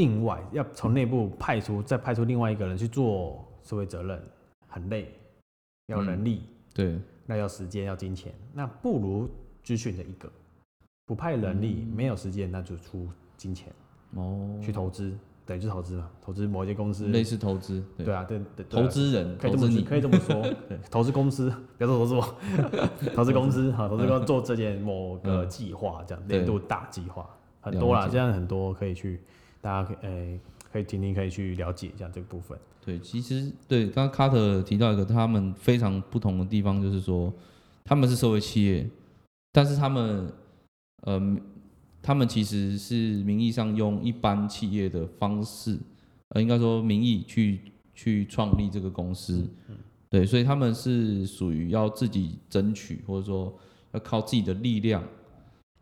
另外要从内部派出，再派出另外一个人去做社会责任，很累，要人力，对，那要时间，要金钱，那不如只选择一个，不派人力，没有时间，那就出金钱哦，去投资，等于是投资嘛，投资某一些公司，类似投资，对。啊，对对，投资人可以这么可以这么说，投资公司，不要说投资我，投资公司哈，投资公司做这件某个计划，这样对。年度大计划很多啦，了解。现在很多可以去，大家可以诶可以听听，可以去了解一下这个部分。对，其实对，刚刚卡特提到一个他们非常不同的地方，就是说他们是社会企业，但是他们呃，他们其实是名义上用一般企业的方式，呃，应该说名义去去创立这个公司，对，所以他们是属于要自己争取，或者说要靠自己的力量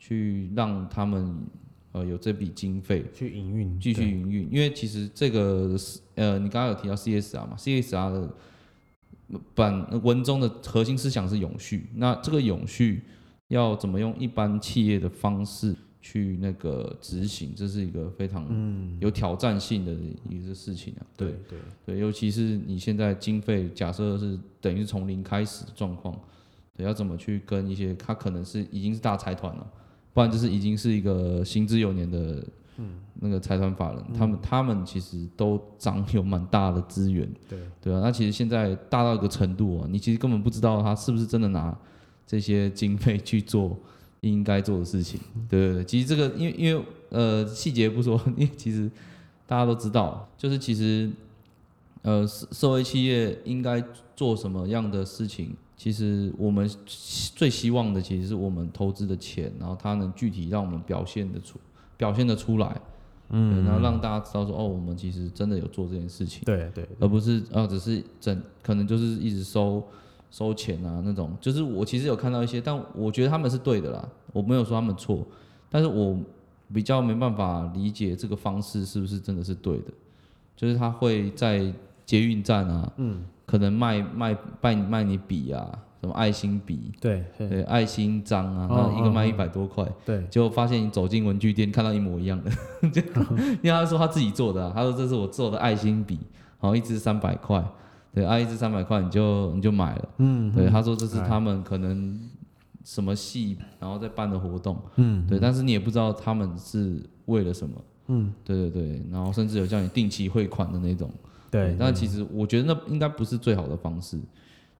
去让他们呃有这笔经费，去营运，继续营运，因为其实这个是呃，你刚刚有提到 CSR 嘛，CSR 的本文中的核心思想是永续，那这个永续要怎么用一般企业的方式去那个执行，这是一个非常嗯，有挑战性的一个事情啊。对对对。对，尤其是你现在经费假设是等于是从零开始的状况，对，要怎么去跟一些他可能是已经是大财团了，不然就是已经是一个行之有年的，嗯，那个财团法人，他们他们其实都掌有蛮大的资源，对。对啊，那其实现在大到一个程度啊，你其实根本不知道他是不是真的拿这些经费去做应该做的事情。对对对，其实这个因为因为呃细节不说，因为其实大家都知道，就是其实呃社社会企业应该做什么样的事情，其实我们最希望的其实是我们投资的钱，然后它能具体让我们表现的出表现的出来，嗯，然后让大家知道说哦，我们其实真的有做这件事情。对对，而不是啊，只是整可能就是一直收收钱啊那种。就是我其实有看到一些，但我觉得他们是对的啦，我没有说他们错，但是我比较没办法理解这个方式是不是真的是对的。就是他会在捷运站啊，嗯，可能卖卖卖卖你笔啊，什么爱心笔，对对对，爱心章啊，一个卖一哦百多块，对，结果发现你走进文具店看到一模一样的，就 因为他说他自己做的、啊，他说这是我做的爱心笔，然后一支三百块，对，啊一支三百块你就你就买了，嗯，对，嗯他说这是他们可能什么系然后在办的活动，嗯，对，但是你也不知道他们是为了什么，嗯，对对对，然后甚至有叫你定期汇款的那种，对，但其实我觉得那应该不是最好的方式。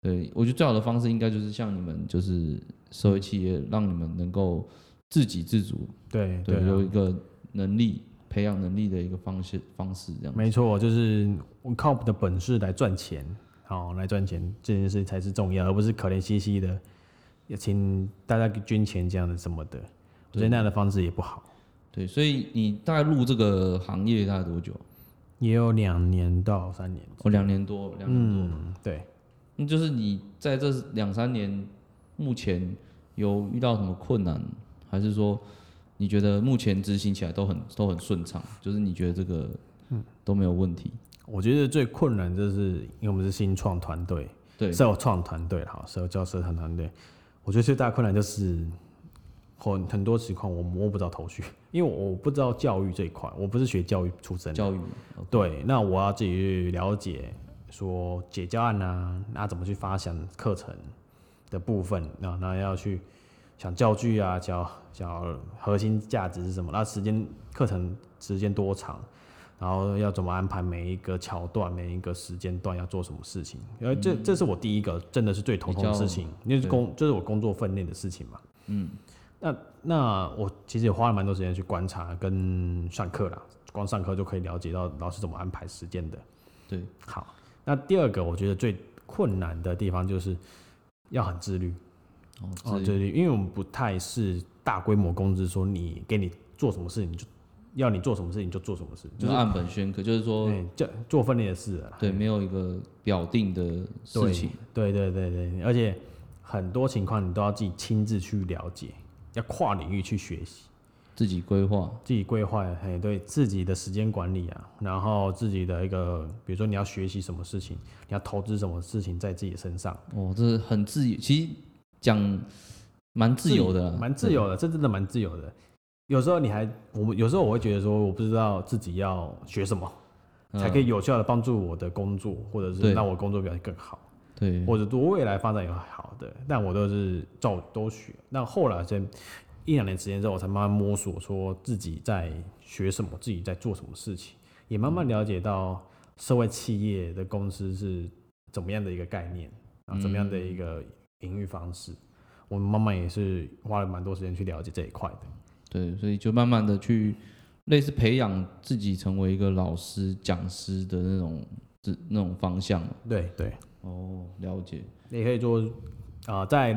对，我觉得最好的方式应该就是像你们就是社会企业，让你们能够自给自足，对，对有一个能力培养能力的一个方式方式这样。没错，就是我靠我的本事来赚钱，好、来赚钱这件事才是重要，而不是可怜兮兮的，也请大家捐钱这样的什么的。我觉得那样的方式也不好。对，所以你大概入这个行业大概多久？也有两年到三年。哦，两年多，两年多。嗯，对，那就是你在这两三年，目前有遇到什么困难，还是说你觉得目前执行起来都很都很顺畅？就是你觉得这个嗯都没有问题？我觉得最困难就是因为我们是新创团队，对，社创团队，好，社叫社团团队。我觉得最大的困难就是很很多情况我摸不着头绪，因为我不知道教育这一块，我不是学教育出身的。教育对，那我要自己去了解，说解教案啊，那怎么去发想课程的部分，那那要去想教具啊，教教核心价值是什么，那时间课程时间多长，然后要怎么安排每一个桥段，每一个时间段要做什么事情，因为这这是我第一个真的是最头痛的事情，因为工这是我工作分内的事情嘛。嗯，那那我其实也花了蛮多时间去观察跟上课啦，光上课就可以了解到老师怎么安排时间的。对，好，那第二个我觉得最困难的地方就是要很自律哦，哦，自自律，因为我们不太是大规模工资，说你给你做什么事你就要你做什么事情就做什么事，就是按本宣科，就是说，对，叫做分内的事了。对，没有一个表定的事情，对对对对，而且很多情况你都要自己亲自去了解，要跨领域去学习。自己规划，自己规划，嘿，对自己的时间管理啊，然后自己的一个，比如说你要学习什么事情，你要投资什么事情在自己身上，哦，这是很自由，其实讲蛮自由的，蛮自由的，这真的蛮自由的。有时候你还我有时候我会觉得说，我不知道自己要学什么，才可以有效的帮助我的工作，或者是让我工作表现更好。对，或者对未来发展有好的，但我都是照都学。那后来在一两年时间之后，我才慢慢摸索，说自己在学什么，自己在做什么事情，也慢慢了解到社会企业的公司是怎么样的一个概念啊，怎么样的一个营运方式。我们慢慢也是花了蛮多时间去了解这一块的。对，所以就慢慢的去类似培养自己成为一个老师、讲师的那种这那种方向。对对，哦，了解。你可以做啊、在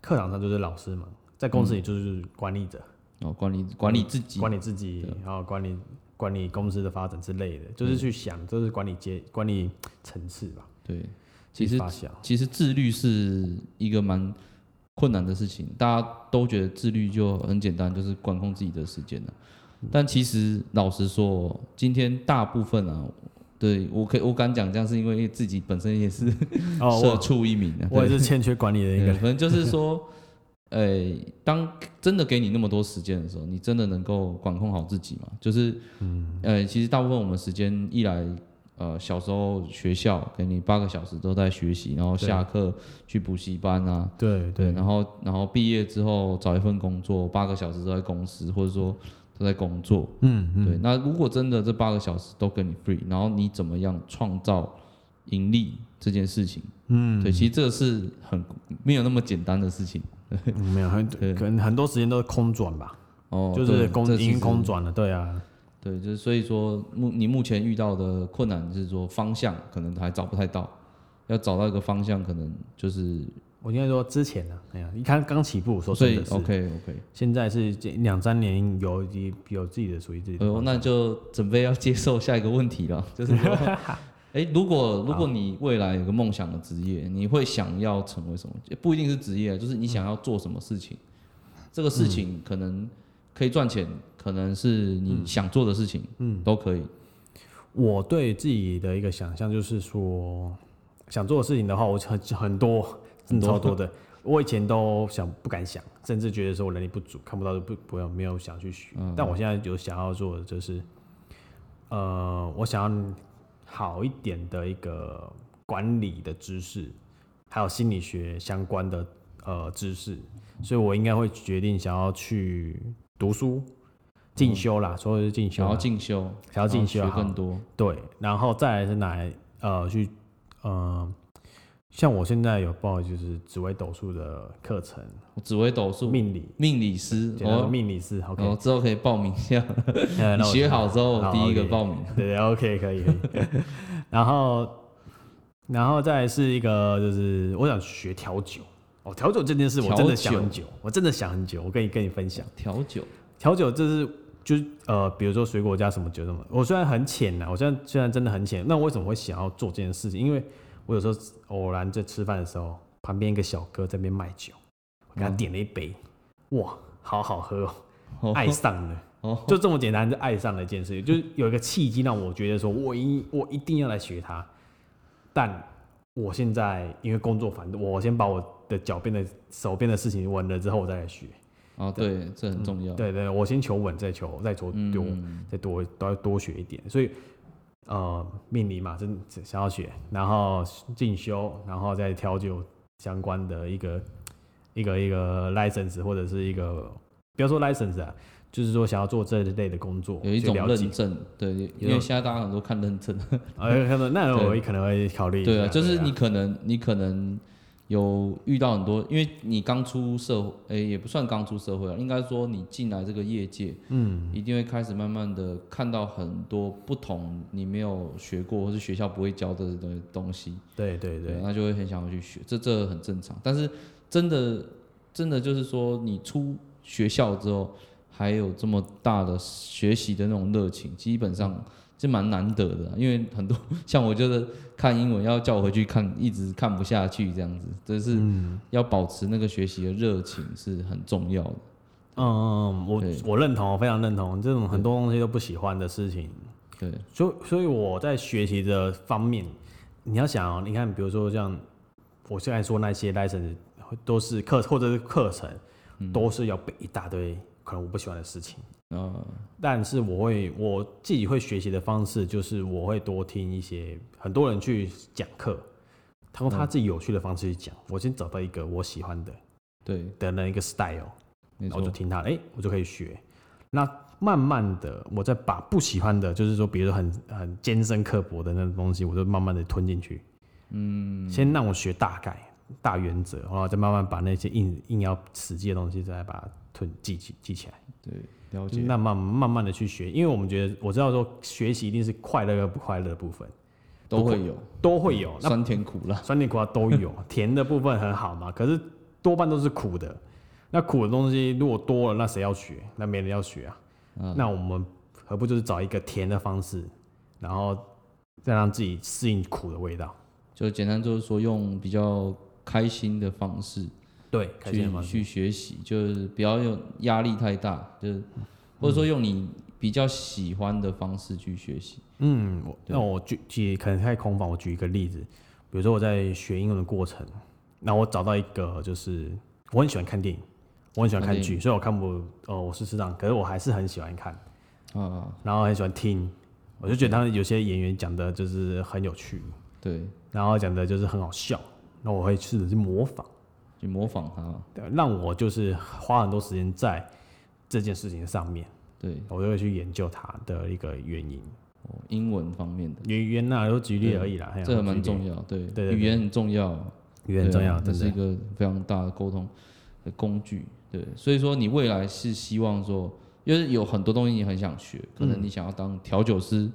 课堂上就是老师嘛，在公司里就是管理者。哦，管理管理自己，管理自己，然后管理管理公司的发展之类的，就是去想，就是管理阶管理层次吧。对，其实其实自律是一个蛮困难的事情，大家都觉得自律就很简单，就是管控自己的时间了。但其实老实说，今天大部分啊，对我可以我敢讲这样，是因为自己本身也是哦，社畜一名啊，我也是欠缺管理的一个对，人。反正就是说，呃，当真的给你那么多时间的时候，你真的能够管控好自己吗？就是，嗯，呃，其实大部分我们时间一来，呃，小时候学校给你八个小时都在学习，然后下课去补习班啊，对对，对然后然后毕业之后找一份工作，八个小时都在公司，或者说都在工作，嗯嗯，对。那如果真的这八个小时都跟你 free，然后你怎么样创造盈利这件事情？嗯，对，其实这个是很没有那么简单的事情。嗯没有很可能很多时间都是空转吧，哦，就是对空已经空转了。对啊，对，就是所以说目你目前遇到的困难是说方向可能还找不太到，要找到一个方向可能就是我应该说之前呢，哎呀，你看刚起步，说所以真的是，OK OK，现在是这两三年有有有自己的属于自己的哦，那就准备要接受下一个问题了，就是说，哎，如果如果你未来有个梦想的职业，你会想要成为什么？不一定是职业，就是你想要做什么事情，这个事情可能可以赚钱，可能是你想做的事情，嗯，都可以。我对自己的一个想象就是说，想做的事情的话，我很很多，超多的。我以前都想不敢想，甚至觉得说我能力不足，看不到就不不要没有想去学。但我现在有想要做的就是，呃，我想要好一点的一个管理的知识，还有心理学相关的呃知识，所以我应该会决定想要去读书进修啦，所以是进修想要，进修，想要进修好学更多，对，然后再来是哪来呃去呃，像我现在有报就是紫微斗数的课程，紫微斗数、命理，命理师，哦，命理师，OK，哦，之后可以报名一下。学好之后，第一个报名。对对，OK，可以可以。然后，然后再是一个就是我想学调酒哦，调酒这件事我真的想很久，我真的想很久，我跟你跟你分享。调酒，调酒这是就是呃，比如说水果加什么酒什么，我虽然很浅呐，我虽然虽然真的很浅，那我为什么会想要做这件事情？因为我有时候偶然在吃饭的时候，旁边一个小哥在那边卖酒，我给他点了一杯，哇，好好喝哦，哦爱上了。哦，就这么简单，就爱上了一件事情，就是有一个契机让我觉得说，我一我一定要来学它。但我现在因为工作繁多，我先把我的脚边的手边的事情稳了之后，我再来学。哦，对，这很重要。对对，我先求稳，再求再求多，嗯，再多都要多学一点。所以呃，命理嘛，真想要学，然后进修，然后再调酒相关的一个一个一个 license 或者是一个不要说 license 啊，就是说想要做这类的工作，有一种认证，对，因为现在大家很多看认证，呃，可能那我对。可能会考虑。对啊，就是你可能你可能有遇到很多，因为你刚出社会，诶，也不算刚出社会啊，应该说你进来这个业界，嗯，一定会开始慢慢的看到很多不同你没有学过或是学校不会教的东东西，对对对，对，那就会很想要去学，这这很正常。但是真的真的就是说，你出学校之后还有这么大的学习的那种热情，基本上是蛮难得的啊、因为很多 像我就是看英文要叫我回去看，一直看不下去这样子，就是嗯。要保持那个学习的热情是很重要的。嗯，我对。我认同，我非常认同这种很多东西都不喜欢的事情，对，所以所以我在学习的方面，你要想哦，你看，比如说像我现在说那些 license 都是课或者是课程，都是要背一大堆可能我不喜欢的事情。嗯，但是我会我自己会学习的方式，就是我会多听一些很多人去讲课，他用他自己有趣的方式去讲。我先找到一个我喜欢的对，的那一个 style，然后我就，听他，哎、我就可以学。那慢慢的，我再把不喜欢的，就是说，比如说很很尖深刻薄的那种东西，我就慢慢的吞进去。嗯，先让我学大概大原则，然后再慢慢把那些硬硬要死记的东西，再把它吞记起记起来。对，了解，那慢慢慢的去学，因为我们觉得我知道说学习一定是快乐和不快乐的部分都会有，都会有，那酸甜苦辣，酸甜苦辣都有，甜的部分很好嘛，可是多半都是苦的。那苦的东西如果多了，那谁要学？那没人要学啊。嗯那我们何不就是找一个甜的方式，然后再让自己适应苦的味道？就简单就是说用比较开心的方式对，开心的方式。去去学习，就是不要用压力太大，就是或者说用你比较喜欢的方式去学习。嗯，我那我举举可能太空泛，我举一个例子，比如说我在学英文的过程，那我找到一个就是我很喜欢看电影，我很喜欢看看电剧，所以我看不哦我是师长，可是我还是很喜欢看，啊，然后很喜欢听，我就觉得他们有些演员讲的就是很有趣，对，然后讲的就是很好笑，那我会试着去模仿，去模仿他，对让我就是花很多时间在这件事情上面，对，我就会去研究它的一个原因。哦英文方面的，语言呐，都举例而已啦，这个蛮重要，对，对对语言很重要，语言很重要，这是一。个非常大的沟通的工具。对，所以说你未来是希望说，因为有很多东西你很想学，可能嗯你想要当调酒师，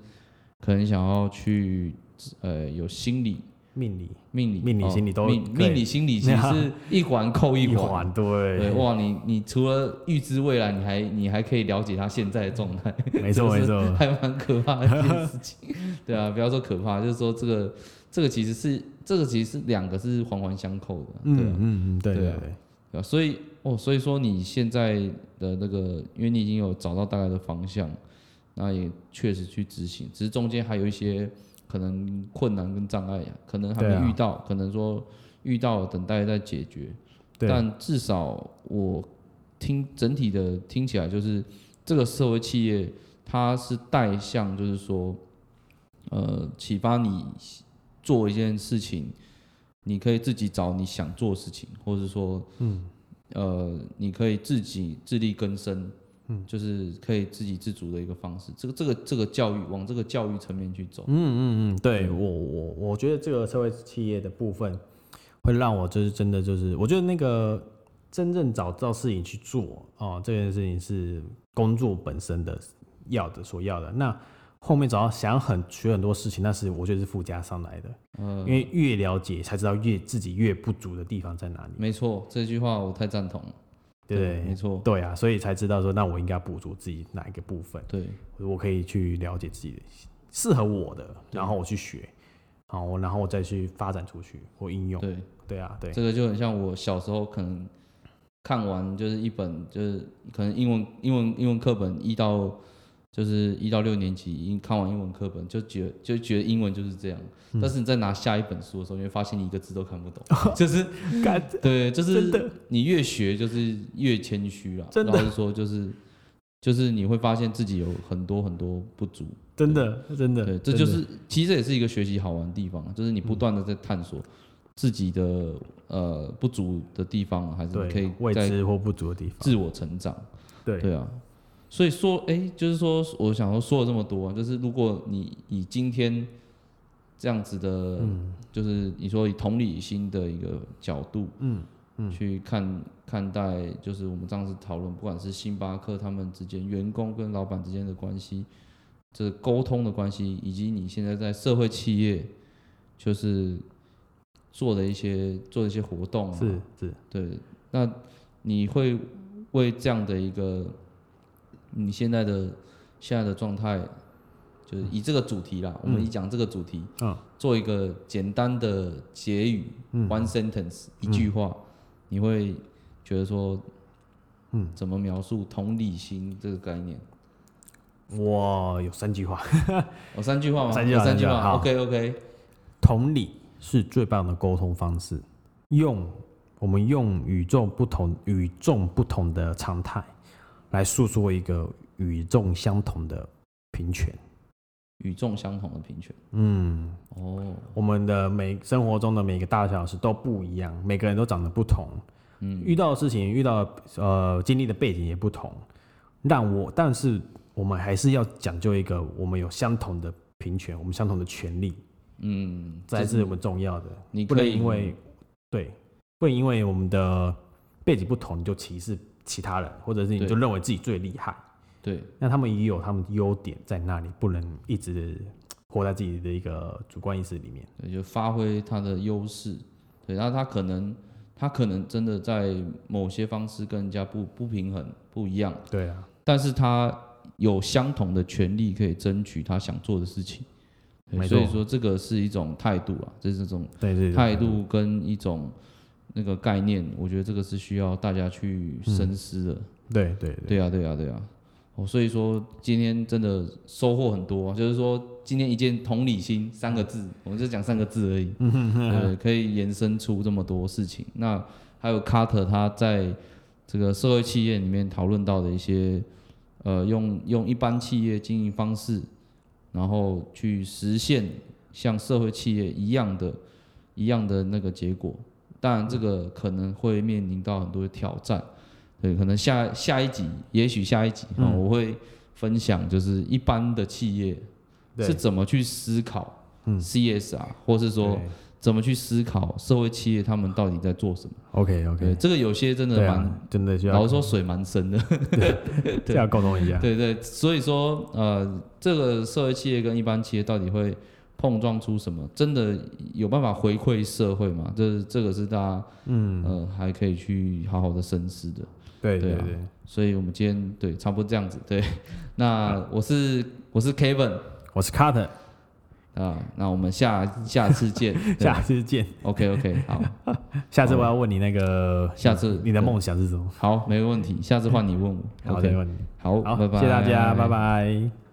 可能想要去呃有心理、命理命理、哦命理心理都命命理、心理，其实 是一环扣一环。环，对，对，哇，你你除了预知未来，你还你还可以了解他现在的状态，没错 没错，还蛮可怕的一件事情。对啊，不要说可怕，就是说这个这个其实是这个其实是两个是环环相扣的，嗯嗯嗯，对对啊。对对，对啊，所以哦，所以说你现在的那个，因为你已经有找到大概的方向，那也确实去执行，只是中间还有一些可能困难跟障碍呀、可能还没遇到，可能说遇到了等待再解决，但至少我听整体的听起来就是这个社会企业它是带向，就是说，呃，启发你做一件事情，你可以自己找你想做的事情，或者是说，嗯，呃，你可以自己自力更生，嗯，就是可以自给自足的一个方式。这个这个这个教育往这个教育层面去走，嗯嗯嗯，对我我我觉得这个社会企业的部分会让我就是真的就是，我觉得那个真正找到事情去做哦，这件事情是工作本身的要的所要的。那后面找到想很学很多事情，那是我觉得是附加上来的，嗯因，为越了解才知道越自己越不足的地方在哪里，没错，这句话我太赞同了，对？没错，对啊，所以才知道说，那我应该补足自己哪一个部分，对，我可以去了解自己的适合我的，然后我去学，好，我然后我再去发展出去或应用。对。对啊，对，这个就很像我小时候可能看完就是一本就是可能英文英文英文课本一到就是一到六年级，已经看完英文课本就觉得就觉得英文就是这样，嗯。但是你在拿下一本书的时候，你会发现你一个字都看不懂，就是干对，就是你越学就是越谦虚啊，真的。老实说就是就是你会发现自己有很多很多不足，真的真的，对，这就是其实这也是一个学习好玩的地方，就是你不断的在探索自己的呃不足的地方，还是可以未在知或不足的地方。自我成长。对。对啊，所以说，哎、就是说，我想说说了这么多、啊，就是如果你以今天这样子的，嗯。就是你说以同理心的一个角度，嗯嗯。去看看待，就是我们这样子讨论，不管是星巴克他们之间员工跟老板之间的关系，这沟通的关系，以及你现在在社会企业就是做的一些做的一些活动啊，是是，对，那你会为这样的一个你现在的现在的状态，就是以这个主题啦，我们以讲这个主题，嗯。做一个简单的结语、嗯。o n e sentence 一句话，你会觉得说，嗯，怎么描述同理心这个概念？我有三句话，哦，三句话吗？三句话有三句话。OK OK，同理是最棒的沟通方式，用我们用与众不同、与众不同的常态来诉说一个与众相同的平权。与众相同的平权。嗯，哦，我们的每生活中的每个大小事都不一样，每个人都长得不同，嗯，遇到的事情、遇到的呃经历的背景也不同。让我，但是我们还是要讲究一个，我们有相同的平权，我们相同的权利，嗯，这才是我们重要的。不你不能因为对，不能因为我们的背景不同你就歧视其他人，或者是你就认为自己最厉害。对那他们也有他们的优点在那里，不能一直活在自己的一个主观意识里面。对，就发挥他的优势。对，然后他可能他可能真的在某些方式跟人家不不平衡不一样，对啊，但是他有相同的权利可以争取他想做的事情。所以说这个是一种态度啊，这是一种对对对，态度跟一种那个概念，我觉得这个是需要大家去深思的。对对对，对啊，对啊，对啊。哦，所以说今天真的收获很多，就是说今天一件同理心三个字，我们就讲三个字而已，对，可以延伸出这么多事情。那还有卡特他在这个社会企业里面讨论到的一些，呃，用用一般企业经营方式，然后去实现像社会企业一样的、一样的那个结果。当然，这个可能会面临到很多的挑战。对，可能下下一集，也许下一集啊、嗯我会分享，就是一般的企业是怎么去思考嗯 CSR，、或是说怎么去思考社会企业他们到底在做什么。OK OK，这个有些真的蛮，啊，真的就要老实说水蛮深的。对要沟通一下。对对，所以说呃，这个社会企业跟一般企业到底会碰撞出什么？真的有办法回馈社会吗？这这个是大家嗯，呃还可以去好好的深思的。对啊对对对，所以我们今天对差不多这样子。对，那我是我是 Kevin 我是 Carter，啊，那我们下下次见。对下次见。OK OK 好，下次我要问你那个，下次你的梦想是什么？好没问题，下次换你问我。好的，OK 问题。好，好，拜拜，谢谢大家，拜。拜。